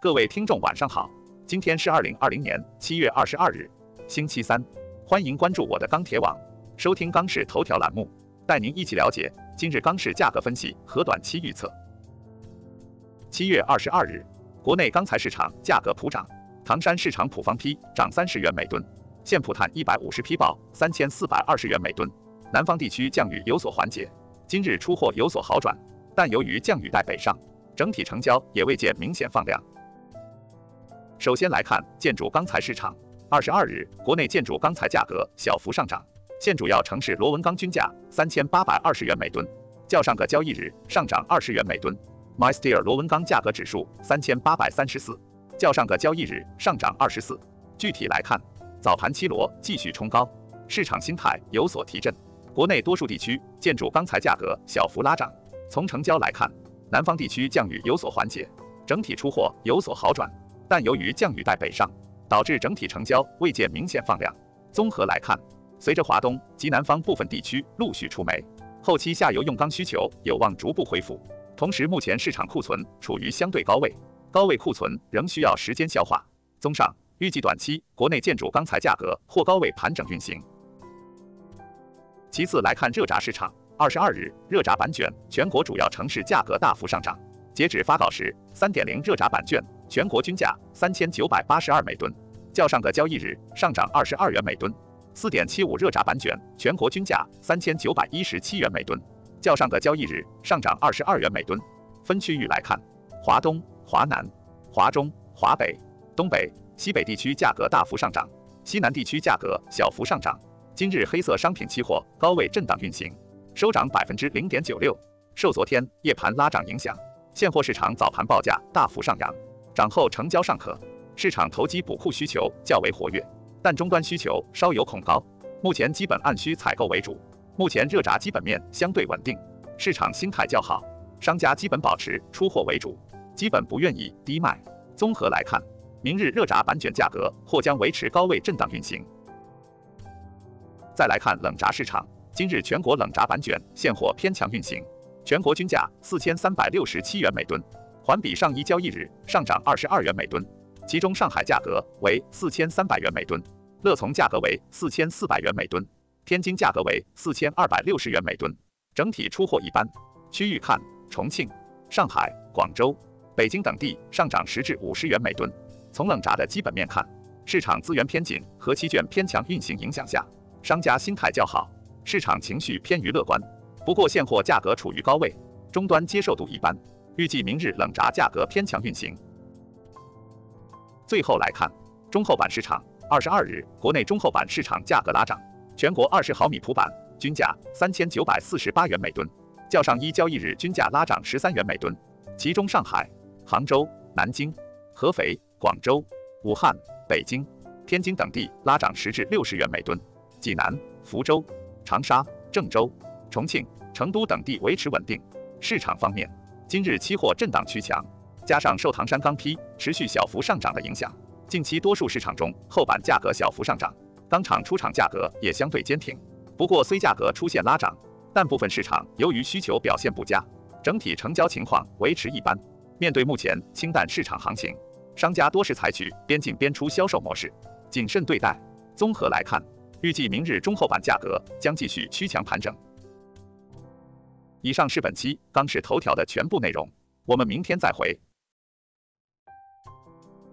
各位听众，晚上好，今天是二零二零年七月二十二日，星期三，欢迎关注我的钢铁网，收听钢市头条栏目，带您一起了解今日钢市价格分析和短期预测。七月二十二日，国内钢材市场价格普涨，唐山市场普方坯涨三十元每吨，现普碳一百五十批报三千四百二十元每吨。南方地区降雨有所缓解，今日出货有所好转，但由于降雨带北上，整体成交也未见明显放量。首先来看建筑钢材市场，二十二日国内建筑钢材价格小幅上涨，现主要城市螺纹钢均价三千八百二十元每吨，较上个交易日上涨二十元每吨。MySteel 螺纹钢价格指数三千八百三十四，较上个交易日上涨二十四。具体来看，早盘七螺继续冲高，市场心态有所提振。国内多数地区建筑钢材价格小幅拉涨。从成交来看，南方地区降雨有所缓解，整体出货有所好转。但由于降雨带北上，导致整体成交未见明显放量。综合来看，随着华东及南方部分地区陆续出煤，后期下游用钢需求有望逐步恢复。同时，目前市场库存处于相对高位，高位库存仍需要时间消化。综上，预计短期国内建筑钢材价格或高位盘整运行。其次来看热轧市场，二十二日热轧板卷全国主要城市价格大幅上涨。截止发稿时，三点零热轧板卷全国均价三千九百八十二每吨，较上个交易日上涨二十二元每吨。四点七五热轧板卷全国均价三千九百一十七元每吨，较上个交易日上涨二十二元每吨。分区域来看，华东、华南、华中、华北、东北、西北地区价格大幅上涨，西南地区价格小幅上涨。今日黑色商品期货高位震荡运行，收涨百分之零点九六，受昨天夜盘拉涨影响，现货市场早盘报价大幅上扬，涨后成交尚可，市场投机补库需求较为活跃，但终端需求稍有恐高，目前基本按需采购为主。目前热轧基本面相对稳定，市场心态较好，商家基本保持出货为主，基本不愿意低卖。综合来看，明日热轧板卷价格或将维持高位震荡运行。再来看冷轧市场，今日全国冷轧板卷现货偏强运行，全国均价四千三百六十七元每吨，环比上一交易日上涨二十二元每吨。其中上海价格为四千三百元每吨，乐从价格为四千四百元每吨，天津价格为四千二百六十元每吨。整体出货一般。区域看，重庆、上海、广州、北京等地上涨十至五十元每吨。从冷轧的基本面看，市场资源偏紧和期券偏强运行影响下。商家心态较好，市场情绪偏于乐观。不过现货价格处于高位，终端接受度一般。预计明日冷轧价格偏强运行。最后来看中厚板市场，二十二日国内中厚板市场价格拉涨，全国二十毫米普板均价三千九百四十八元每吨，较上一交易日均价拉涨十三元每吨。其中上海、杭州、南京、合肥、广州、武汉、北京、天津等地拉涨十至六十元每吨。济南、福州、长沙、郑州、重庆、成都等地维持稳定。市场方面，今日期货震荡趋强，加上受唐山钢坯持续小幅上涨的影响，近期多数市场中厚板价格小幅上涨，钢厂出厂价格也相对坚挺。不过，虽价格出现拉涨，但部分市场由于需求表现不佳，整体成交情况维持一般。面对目前清淡市场行情，商家多是采取边进边出销售模式，谨慎对待。综合来看。预计明日中厚板价格将继续趋强盘整。以上是本期央视头条的全部内容，我们明天再回。